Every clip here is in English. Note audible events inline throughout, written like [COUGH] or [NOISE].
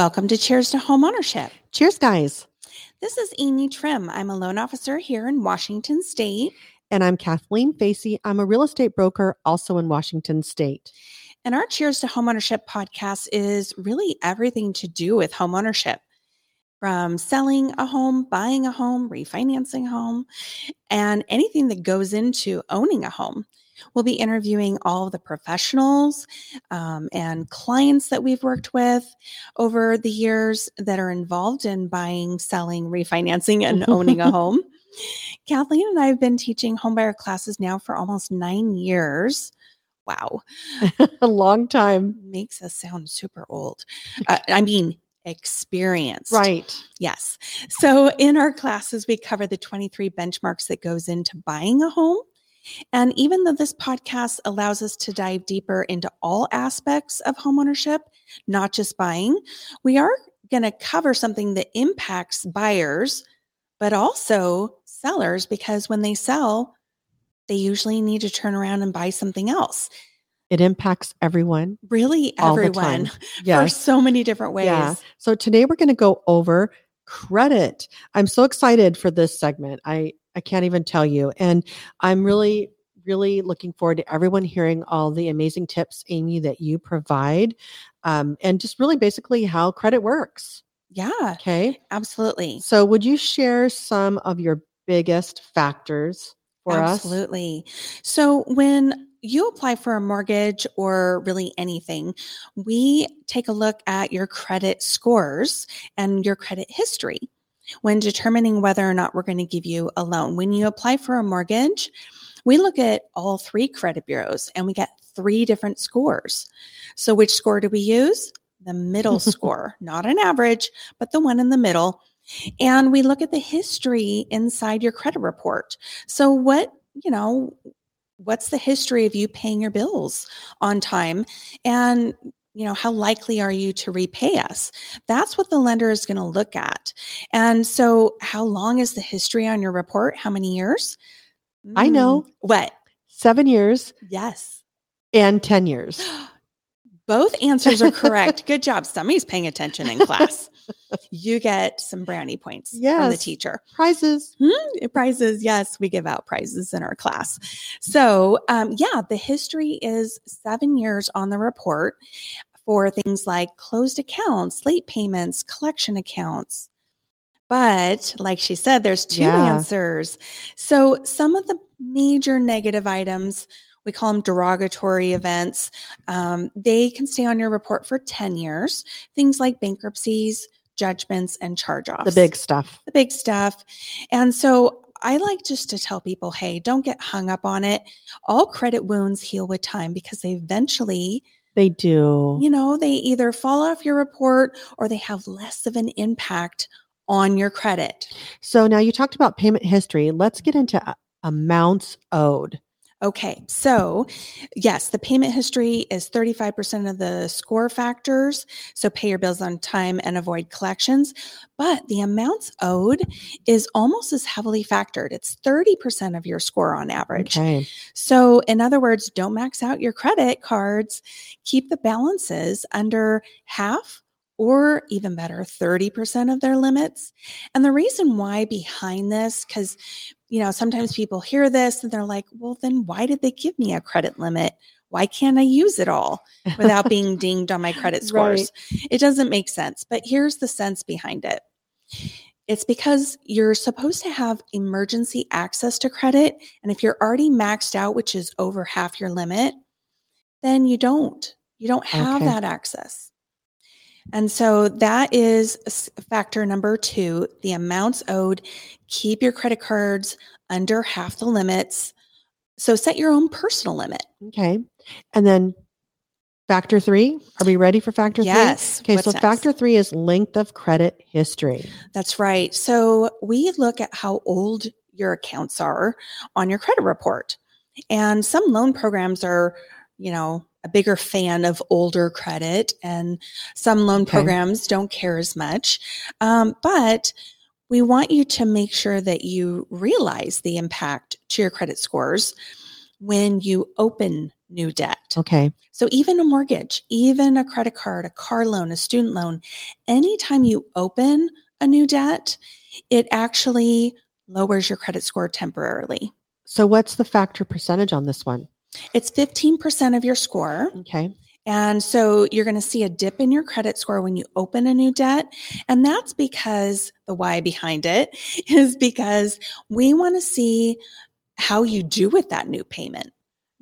Welcome to Cheers to Homeownership. Cheers, guys. This is Amy Trim. I'm a loan officer here in Washington State. And I'm Kathleen Facey. I'm a real estate broker also in Washington State. And our Cheers to Homeownership podcast is really everything to do with homeownership from selling a home, buying a home, refinancing a home, and anything that goes into owning a home. We'll be interviewing all the professionals um, and clients that we've worked with over the years that are involved in buying, selling, refinancing, and owning a [LAUGHS] home. Kathleen and I have been teaching homebuyer classes now for almost nine years. Wow. [LAUGHS] a long time. Makes us sound super old. Uh, I mean, experienced. Right. Yes. So in our classes, we cover the 23 benchmarks that goes into buying a home. And even though this podcast allows us to dive deeper into all aspects of homeownership, not just buying, we are going to cover something that impacts buyers, but also sellers, because when they sell, they usually need to turn around and buy something else. It impacts everyone. Really, everyone. [LAUGHS] Yes. For so many different ways. Yeah. So today we're going to go over credit. I'm so excited for this segment. I I can't even tell you. And I'm really really looking forward to everyone hearing all the amazing tips, Amy, that you provide, um, and just really basically how credit works. Yeah. Okay. Absolutely. So, would you share some of your biggest factors for absolutely. us? Absolutely. So, when you apply for a mortgage or really anything, we take a look at your credit scores and your credit history when determining whether or not we're going to give you a loan. When you apply for a mortgage, we look at all three credit bureaus and we get three different scores. So, which score do we use? The middle [LAUGHS] score, not an average, but the one in the middle. And we look at the history inside your credit report. So, what, you know, what's the history of you paying your bills on time? And you know how likely are you to repay us that's what the lender is going to look at and so how long is the history on your report how many years I know. Mm, what? Seven years Yes. and 10 years. [GASPS] [GASPS] Both answers are correct. [LAUGHS] Good job. Somebody's paying attention in class. you get some brownie points from the teacher. Prizes. Hmm, prizes. Yes, we give out prizes in our class. So, um, yeah, the history is seven years on the report for things like closed accounts, late payments, collection accounts. But like she said, there's two Yeah. answers. So, some of the major negative items, we call them derogatory events, um, they can stay on your report for 10 years. Things like bankruptcies, judgments, and charge offs The big stuff. the big stuff. And so I like just to tell people, hey, don't get hung up on it. All credit wounds heal with time because they eventually, They do. you know, they either fall off your report or they have less of an impact on your credit. So now you talked about payment history. Let's get into amounts owed. Okay, so yes, the payment history is 35% of the score factors. So pay your bills on time and avoid collections. But the amounts owed is almost as heavily factored. It's 30% of your score on average. Okay. So, in other words, don't max out your credit cards. Keep the balances under half or even better, 30% of their limits. And the reason why behind this, because, you know, sometimes people hear this and they're like, well, then why did they give me a credit limit? Why can't I use it all without [LAUGHS] being dinged on my credit scores? It doesn't make sense. But here's the sense behind it. It's because you're supposed to have emergency access to credit. And if you're already maxed out, which is over half your limit, then you don't. You don't have Okay. that access. And so that is factor number two the amounts owed. Keep your credit cards under half the limits. So set your own personal limit. Okay. And then factor three. Are we ready for factor Yes. three? Okay. What's so next? factor three is length of credit history. That's right. So we look at how old your accounts are on your credit report. And some loan programs are, you know, a bigger fan of older credit, and some loan Okay. programs don't care as much. Um, but we want you to make sure that you realize the impact to your credit scores when you open new debt. Okay. So even a mortgage, even a credit card, a car loan, a student loan, anytime you open a new debt, it actually lowers your credit score temporarily. So what's the factor percentage on this one? It's 15% of your score. Okay. And so you're going to see a dip in your credit score when you open a new debt. And that's because the why behind it [LAUGHS] is because we want to see how you do with that new payment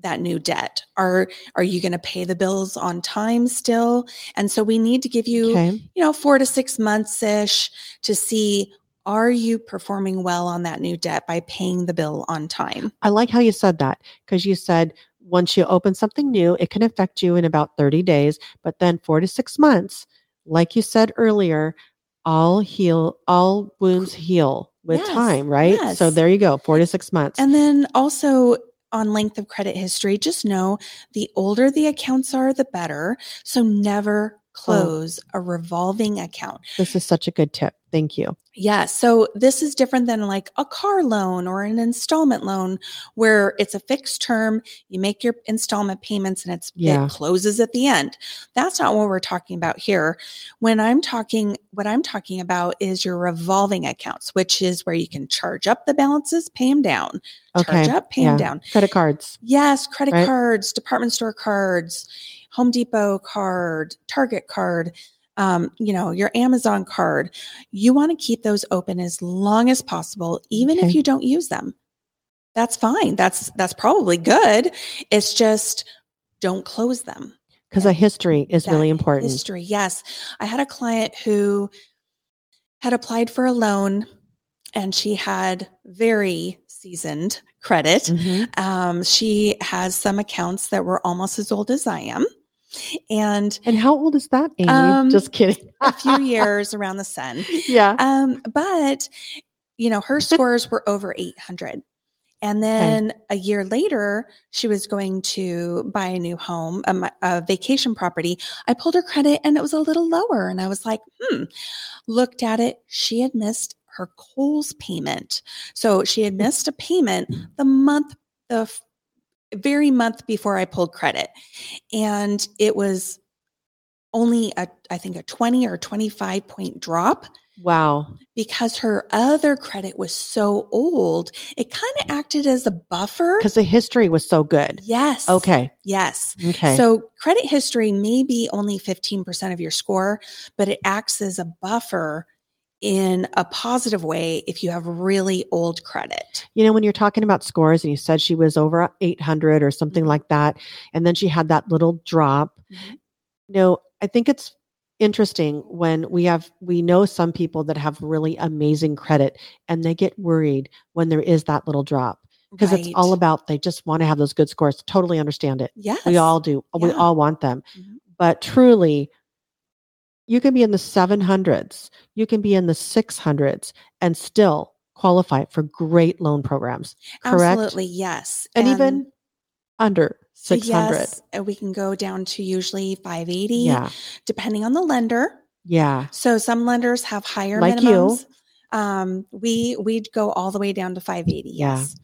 that new debt are are you going to pay the bills on time still and so we need to give you Okay. you know 4 to 6 months ish to see are you performing well on that new debt by paying the bill on time I like how you said that because you said once you open something new, it can affect you in about 30 days, but then 4 to 6 months, like you said earlier, all heal all wounds heal with Yes, time, right? So there you go, 4 to 6 months. And then also on length of credit history, just know the older the accounts are, the better. So never Oh. close a revolving account. this is such a good tip. Thank you. Yeah. So this is different than like a car loan or an installment loan where it's a fixed term. You make your installment payments and it's Yeah. it closes at the end. That's not what we're talking about here. When I'm talking, what I'm talking about is your revolving accounts, which is where you can charge up the balances, pay them down, Okay. charge up, pay them down. Credit cards. Yes, credit Right. cards, department store cards, Home Depot card, Target card, um, you know, your Amazon card. You want to keep those open as long as possible, even Okay. if you don't use them. That's fine. That's that's probably good. It's just don't close them. Because a history is really important. History, yes. I had a client who had applied for a loan and she had very seasoned credit. Mhm. Um, she has some accounts that were almost as old as I am. And And how old is that, Amy? Um, Just kidding. a few [LAUGHS] years around the sun. yeah. Um, but, you know, her [LAUGHS] scores were over 800. And then a year later, she was going to buy a new home, a, a vacation property. I pulled her credit and it was a little lower. And I was like, hmm, looked at it. She had missed her Kohl's payment. So she had missed a payment the month, the very month before I pulled credit. And it was only a, I think a 20 or 25 point drop Wow. because her other credit was so old, it kind of acted as a buffer. Because the history was so good. Yes. Okay. Yes. Okay. So credit history may be only 15% of your score, but it acts as a buffer in a positive way if you have really old credit. you know, when you're talking about scores and you said she was over 800 or something Mhm. like that, and then she had that little drop, Mhm. you know, I think it's interesting when we have we know some people that have really amazing credit and they get worried when there is that little drop because it's all about they just want to have those good scores totally understand it yes. we all do we all want them Mhm. but truly you can be in the 700s you can be in the 600s and still qualify for great loan programs correct Absolutely. Yes. and, even under 600 Yes, and we can go down to usually 580 yeah depending on the lender. yeah So some lenders have higher Like you. Um, we we'd go all the way down to 580. Yeah. Yes.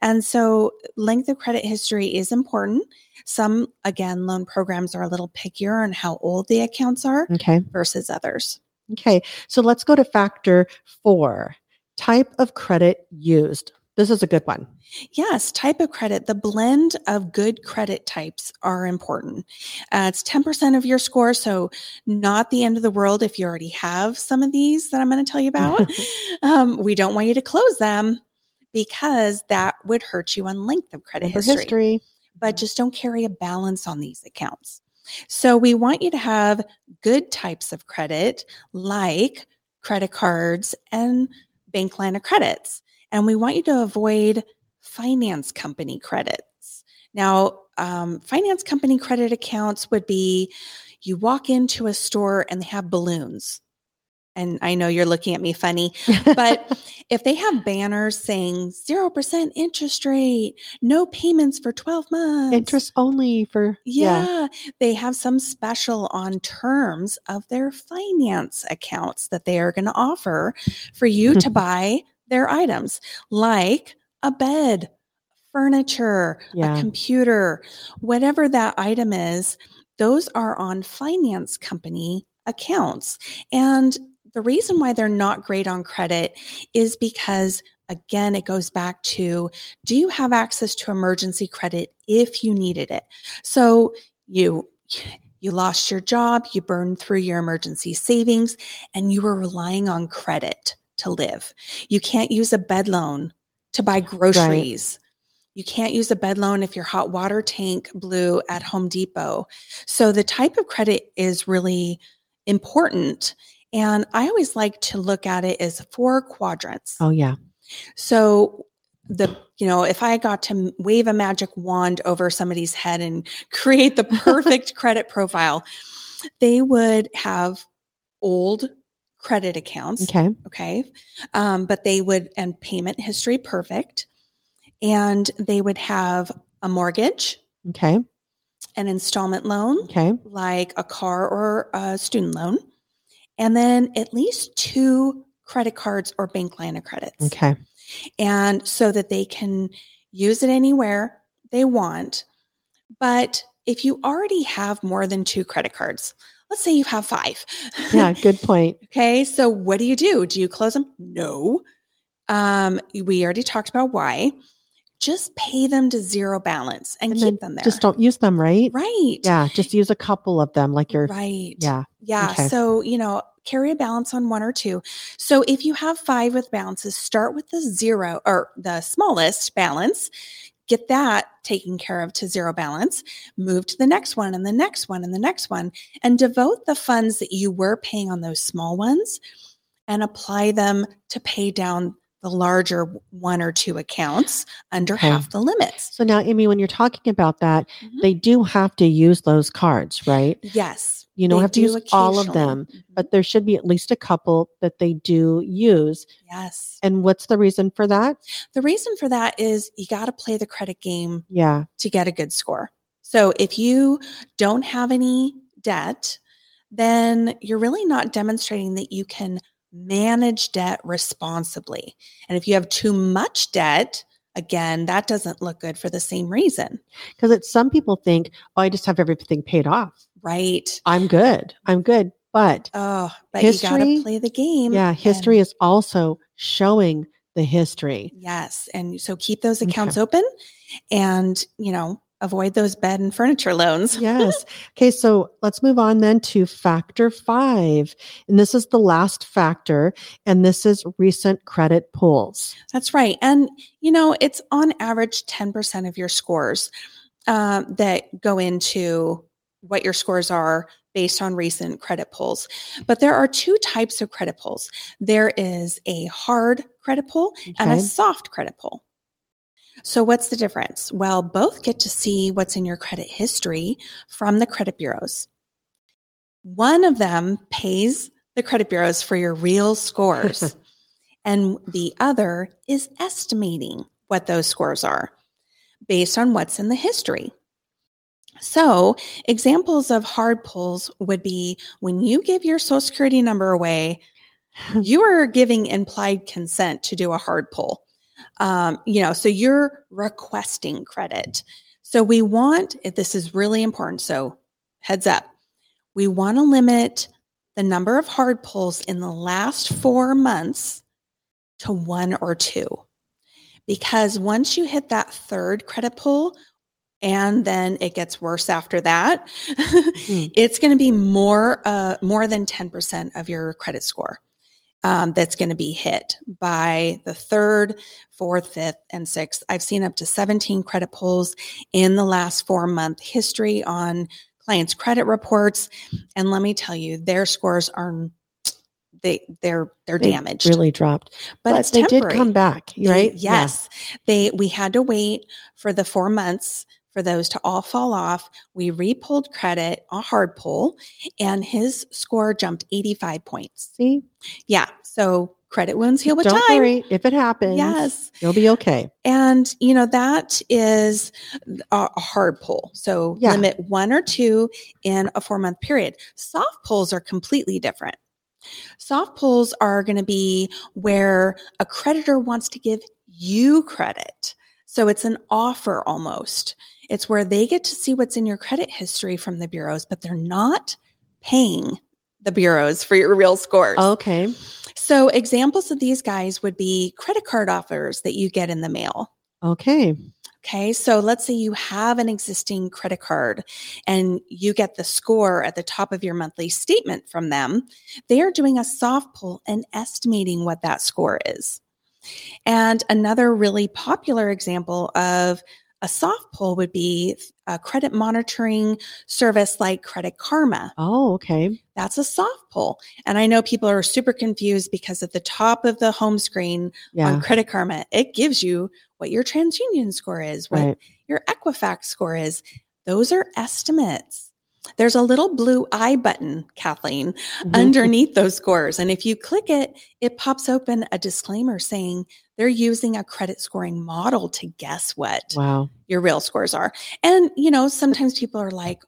And so length of credit history is important. Some again, loan programs are a little pickier on how old the accounts are okay versus others. Okay, so let's go to factor four type of credit used. This is a good one. Yes, type of credit. The blend of good credit types are important. Uh, it's 10% of your score, so not the end of the world if you already have some of these that I'm going to tell you about. [LAUGHS] um, we don't want you to close them because that would hurt you on length of credit history, history. but just don't carry a balance on these accounts. So we want you to have good types of credit like credit cards and bank line of credits. And we want you to avoid finance company credits. Now, um, finance company credit accounts would be you walk into a store and they have balloons. And I know you're looking at me funny, but [LAUGHS] if they have banners saying 0% interest rate, no payments for 12 months, interest only for yeah, they have some special on terms of their finance accounts that they are going to offer for you to [LAUGHS] buy their items, like a bed, furniture, Yeah. a computer, whatever that item is, those are on finance company accounts. And the reason why they're not great on credit is because, again, it goes back to do you have access to emergency credit if you needed it? So you. You lost your job, you burned through your emergency savings, and you were relying on credit to live. You can't use a bed loan to buy groceries. You can't use a bed loan if your hot water tank blew at Home Depot. So the type of credit is really important. And I always like to look at it as four quadrants. Oh yeah. So the you know, if I got to wave a magic wand over somebody's head and [LAUGHS] create the [LAUGHS] perfect credit profile, they would have old credit accounts Okay. okay um, but they would and payment history perfect and they would have a mortgage Okay. an installment loan Okay. like a car or a student loan and then at least two credit cards or bank line of credits Okay. and so that they can use it anywhere they want but if you already have more than two credit cards let's say you have five Yeah. Good point. [LAUGHS] Okay, so what do you do? Do you close them? No. Um, we already talked about why. Just pay them to zero balance and, And keep them there. Just don't use them, right? right. Yeah. Just use a couple of them, like your. right. Yeah. Yeah. Okay. So, you know, carry a balance on one or two. So if you have five with balances, start with the zero or the smallest balance. Get that taken care of to zero balance, move to the next one and the next one and the next one, and devote the funds that you were paying on those small ones and apply them to pay down the larger one or two accounts under Okay. half the limits. So now, Amy, when you're talking about that, Mhm. they do have to use those cards, right? Yes. You don't have to do use all of them, Mhm. but there should be at least a couple that they do use. yes. And what's the reason for that? The reason for that is you got to play the credit game Yeah. to get a good score. So if you don't have any debt, then you're really not demonstrating that you can manage debt responsibly. And if you have too much debt, again, that doesn't look good for the same reason, Because it's some people think, oh, I just have everything paid off. right? I'm good. I'm good. But Oh, but you got History- to play the game. yeah, history and- is also showing the history. Yes. And so keep those Okay. accounts open and, you know, avoid those bed and furniture loans. [LAUGHS] Yes. Okay. So let's move on then to factor five. And this is the last factor. And this is recent credit pulls. That's right. And, you know, it's on average 10% of your scores um, that go into what your scores are based on recent credit pulls. But there are two types of credit pulls there is a hard credit pull and a soft credit pull. So, what's the difference? Well, both get to see what's in your credit history from the credit bureaus. One of them pays the credit bureaus for your real scores, [LAUGHS] and the other is estimating what those scores are based on what's in the history. So, examples of hard pulls would be when you give your social security number away, [LAUGHS] you are giving implied consent to do a hard pull. Um, you know, so you're requesting credit. So we want, if this is really important. So heads up, we want to limit the number of hard pulls in the last four months to one or two. Because once you hit that third credit pull, and then it gets worse after that, [LAUGHS] it's going to be more uh, more than 10% of your credit score um, that's going to be hit by the third, fourth, fifth, and sixth. I've seen up to 17 credit pulls in the last four month history on clients' credit reports. And let me tell you, their scores are they they're they're They damaged. Really dropped. but, But, it's they temporary. did come back, right? Yeah. Yes. They we had to wait for the four months for those to all fall off. We repulled credit, a hard pull, and his score jumped 85 points. See, Yeah. So credit wounds heal with don't time. worry. If it happens, Yes. you'll be okay. And, you know, that is a, a hard pull. So Yeah. limit one or two in a four month period. Soft pulls are completely different. Soft pulls are going to be where a creditor wants to give you credit. So it's an offer almost. It's where they get to see what's in your credit history from the bureaus, but they're not paying the bureaus for your real scores. Okay. So examples of these guys would be credit card offers that you get in the mail. Okay. Okay, so let's say you have an existing credit card and you get the score at the top of your monthly statement from them. They are doing a soft pull and estimating what that score is. And another really popular example of a soft pull would be a credit monitoring service like Credit Karma. Oh, okay. That's a soft pull. And I know people are super confused because at the top of the home screen Yeah. on Credit Karma, it gives you what your TransUnion score is, what Right. your Equifax score is. Those are estimates. There's a little blue eye button, Kathleen, Mhm. underneath those scores. And if you click it, it pops open a disclaimer saying they're using a credit scoring model to guess what Wow. your real scores are. And, you know, sometimes people are like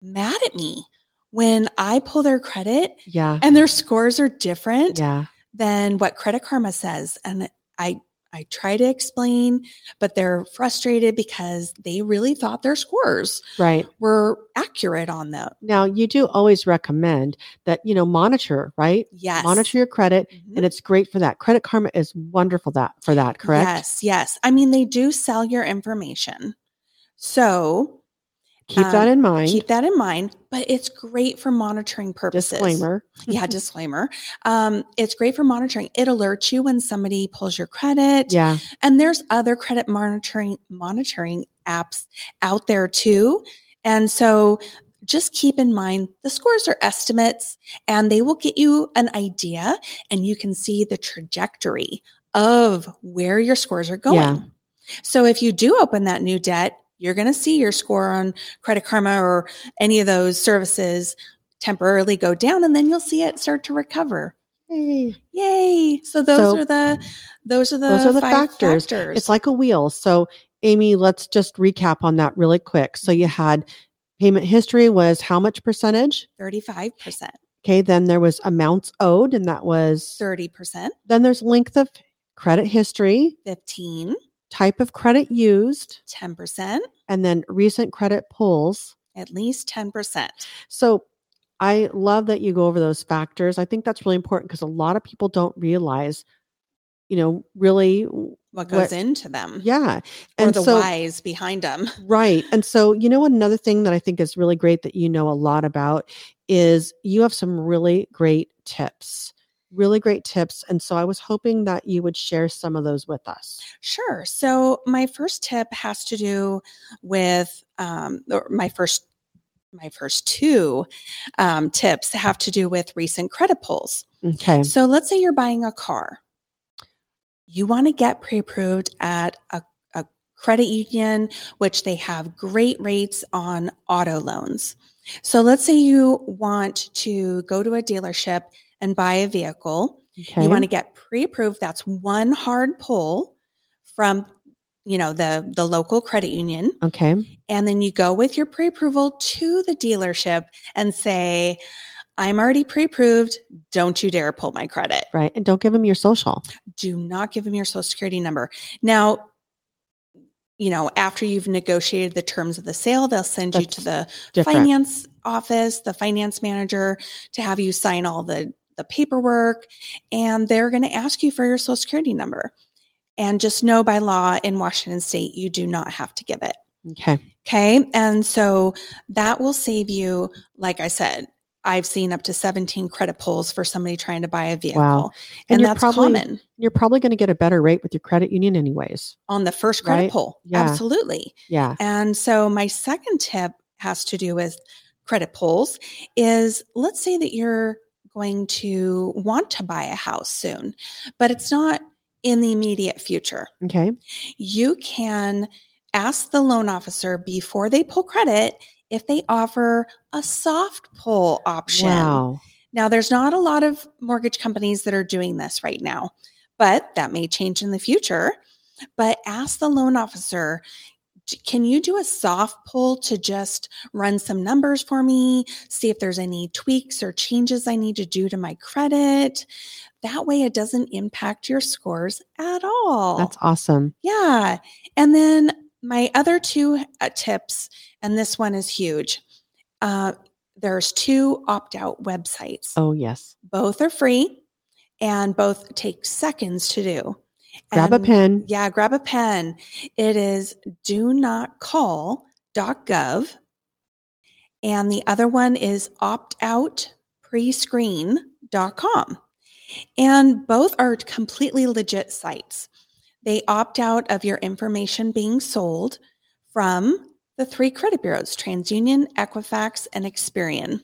mad at me when I pull their credit Yeah. and their scores are different Yeah. than what Credit Karma says. And I, I try to explain, but they're frustrated because they really thought their scores Right. were accurate on them. Now, you do always recommend that, you know, monitor, right? Yes. Monitor your credit Mhm. and it's great for that. Credit Karma is wonderful that for that, correct? Yes, yes. I mean, they do sell your information. So Keep that Um, in mind. keep that in mind, but it's great for monitoring purposes. Disclaimer. Yeah, [LAUGHS] disclaimer. Um, it's great for monitoring. It alerts you when somebody pulls your credit. Yeah. And there's other credit monitoring monitoring apps out there too. And so just keep in mind the scores are estimates and they will get you an idea and you can see the trajectory of where your scores are going. Yeah. So if you do open that new debt, you're going to see your score on Credit Karma or any of those services temporarily go down and then you'll see it start to recover. Hey. Yay. So those So- are the those are the Those are the factors. factors. It's like a wheel. So, Amy, let's just recap on that really quick. So, you had payment history was how much percentage? 35%, Okay. Then there was amounts owed, and that was 30%, then there's length of credit history, 15, type of credit used, 10%, and then recent credit pulls. at least 10%. So I love that you go over those factors. I think that's really important because a lot of people don't realize, you know, really, What goes What- into them yeah. or And the so, whys behind them. [LAUGHS] right. And so, you know, another thing that I think is really great that you know a lot about is you have some really great tips, really great tips. And so I was hoping that you would share some of those with us. Sure. So my first tip has to do with um, my first my first two um, tips have to do with recent credit pulls. Okay. So let's say you're buying a car. You want to get pre-approved at a, a credit union, which they have great rates on auto loans. So let's say you want to go to a dealership and buy a vehicle. Okay. You want to get pre-approved. That's one hard pull from you know the the local credit union okay. and then you go with your pre-approval to the dealership and say i'm already pre-approved don't you dare pull my credit Right. And don't give them your social. do not give them your social security number now you know after you've negotiated the terms of the sale they'll send you to the Different. finance office the finance manager to have you sign all the the paperwork and they're going to ask you for your social security number and just know by law in washington state you do not have to give it Okay. Okay. And so that will save you, like I said, I've seen up to 17 credit pulls for somebody trying to buy a vehicle. Wow. And, And you're that's probably- common You're probably going to get a better rate with your credit union, anyways. on the first credit Right? pull. Yeah. Absolutely. Yeah. And so my second tip has to do with credit pulls is let's say that you're going to want to buy a house soon, but it's not in the immediate future. Okay. you can ask the loan officer before they pull credit if they offer a soft pull option. Wow. Now, there's not a lot of mortgage companies that are doing this right now, but that may change in the future. But ask the loan officer, "D- can you do a soft pull to just run some numbers for me, see if there's any tweaks or changes I need to do to my credit? That way it doesn't impact your scores at all. That's awesome. Yeah. And then my other two uh, tips, and this one is huge. Uh, there's two opt out websites. Oh, yes. Both are free and both take seconds to do. Grab a pen. Yeah, grab a pen. It is do not call.gov. And the other one is opt out prescreen.com. And both are completely legit sites. They opt out of your information being sold from the three credit bureaus TransUnion, Equifax, and Experian.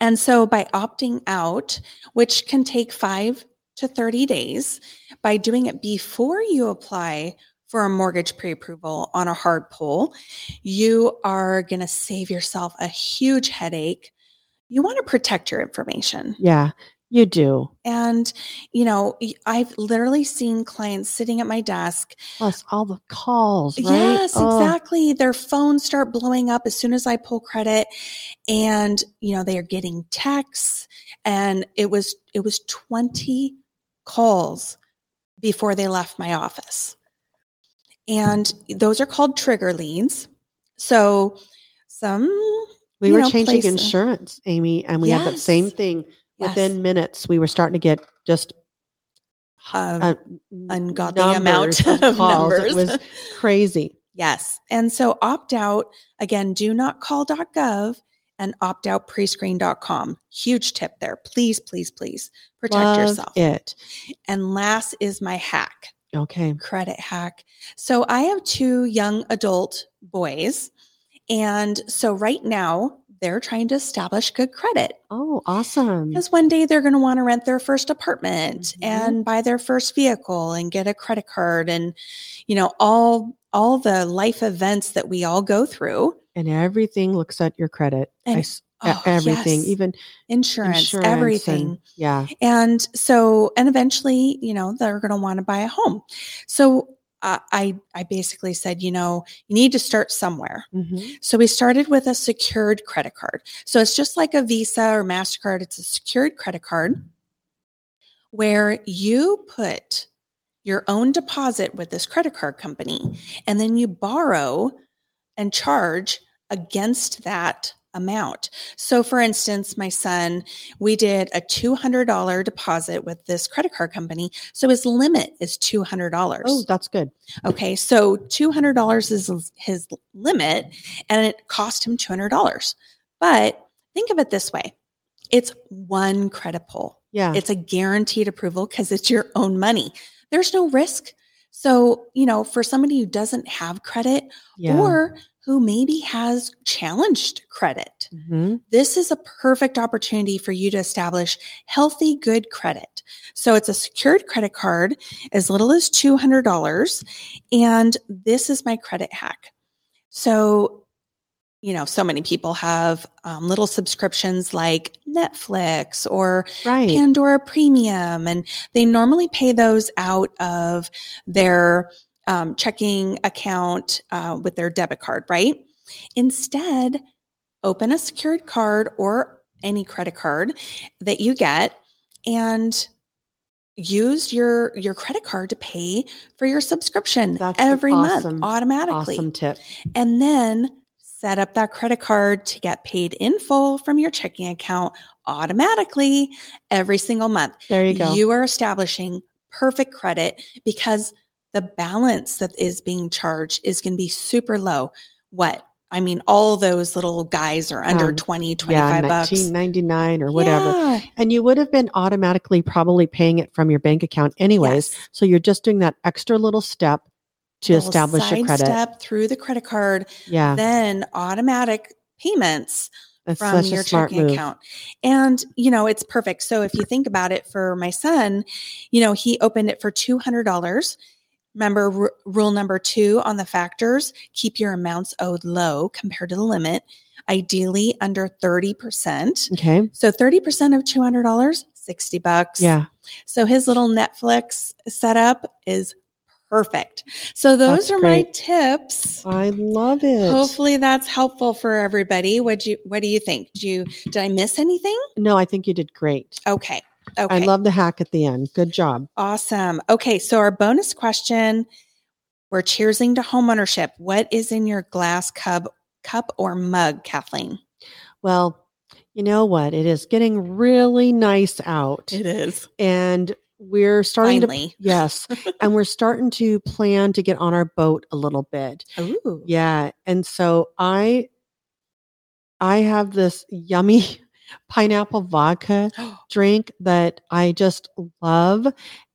And so by opting out, which can take five to 30 days, by doing it before you apply for a mortgage pre approval on a hard pull, you are going to save yourself a huge headache. You want to protect your information. Yeah, you do. And, you know, I've literally seen clients sitting at my desk. Plus all the calls, right? Yes, Oh, exactly. Their phones start blowing up as soon as I pull credit. And, you know, they are getting texts. And it was it was 20 calls before they left my office. And those are called trigger leads. So some we were know, changing insurance, Amy, and we had that same Yes. thing. yes, Within minutes, we were starting to get just of uh, ungodly amount [LAUGHS] of of calls. numbers. It was crazy. Yes. And so opt out again, do not call.gov and opt out prescreen.com. Huge tip there. Please, please, please protect Love yourself. it. And last is my hack, Okay. credit hack. So I have two young adult boys. And so right now they're trying to establish good credit Oh, awesome. because one day they're going to want to rent their first apartment Mhm. and buy their first vehicle and get a credit card and you know all all the life events that we all go through And everything looks at your credit. And- e- Oh, everything, yes. even insurance, insurance everything and- yeah. and so and eventually you know they're going to want to buy a home so uh, i i basically said you know you need to start somewhere Mhm. so we started with a secured credit card so it's just like a visa or mastercard it's a secured credit card where you put your own deposit with this credit card company and then you borrow and charge against that amount. So for instance, my son, we did a $200 deposit with this credit card company. So his limit is $200. Oh, that's good. Okay, so $200 is his limit and it cost him $200. But think of it this way. It's one credit pull. Yeah. It's a guaranteed approval because it's your own money. There's no risk. So, you know, for somebody who doesn't have credit yeah. or who maybe has challenged credit, Mhm. this is a perfect opportunity for you to establish healthy, good credit. So it's a secured credit card as little as $200. And this is my credit hack. So, you know, so many people have um, little subscriptions like Netflix or Right. Pandora Premium, and they normally pay those out of their um, checking account uh, with their debit card, right? Instead, open a secured card or any credit card that you get and use your your credit card to pay for your subscription That's every awesome- month automatically awesome tip. and then set up that credit card to get paid in full from your checking account automatically every single month. There you go. You are establishing perfect credit because the balance that is being charged is going to be super low. What? I mean, all those little guys are under Um, 20, yeah, 25 bucks. 1999 or whatever. Yeah. And you would have been automatically probably paying it from your bank account anyways. Yes. So you're just doing that extra little step to Little establish your credit. sidestep through the credit card, Yeah. then automatic payments That's from your a checking move. account. And, you know, it's perfect. So if you think about it for my son, you know, he opened it for $200. Remember r- rule number two on the factors keep your amounts owed low compared to the limit, ideally under 30%. Okay. So 30% of $200, 60 bucks. Yeah. So his little Netflix setup is perfect. So those That's are my tips. I love it. Hopefully that's helpful for everybody. What you what do you think? Did you did I miss anything? No, I think you did great. Okay. Okay. I love the hack at the end. Good job. Awesome. Okay, so our bonus question we're cheersing to homeownership. What is in your glass cup cup or mug, Kathleen? Well, you know what? It is getting really nice out. It is. And we're starting Finally. to [LAUGHS] yes, and we're starting to plan to get on our boat a little bit. Ooh. Yeah, and so I I have this yummy pineapple vodka [GASPS] drink that I just love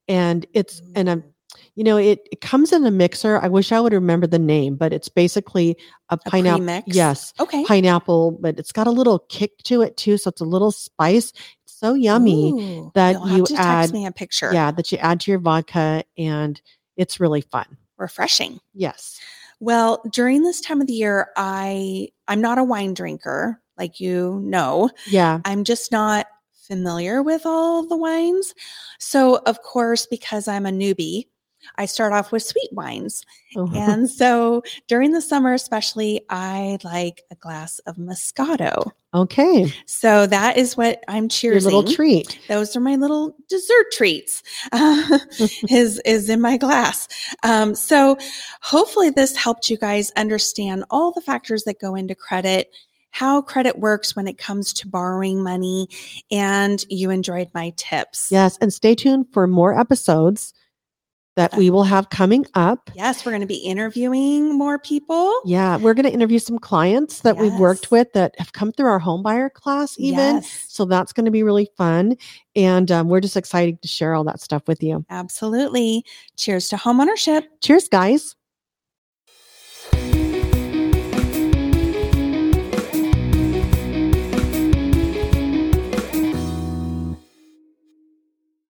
and it's and I'm mm. you know it, it comes in a mixer. I wish I would remember the name, but it's basically a A pineapple premix? yes, Okay. pineapple, but it's got a little kick to it too, so it's a little spice. It's so yummy. Ooh, that you add- me a picture. Yeah, that you add to your vodka and it's really fun. Refreshing. Yes. Well, during this time of the year, I I'm not a wine drinker, like you know. Yeah. I'm just not familiar with all the wines. So, of course, because I'm a newbie, I start off with sweet wines. Mhm. And so during the summer, especially, I like a glass of Moscato. okay. So that is what I'm cheering. Your little treat. Those are my little dessert treats. Uh, [LAUGHS] is is in my glass. Um, so hopefully this helped you guys understand all the factors that go into credit, how credit works when it comes to borrowing money, and you enjoyed my tips. Yes. And stay tuned for more episodes that we will have coming up. Yes, we're going to be interviewing more people. Yeah. We're going to interview some clients that we've worked with that have come through our home buyer class, even. Yes, So that's going to be really fun. And um, we're just excited to share all that stuff with you. absolutely. Cheers to homeownership. Cheers, guys.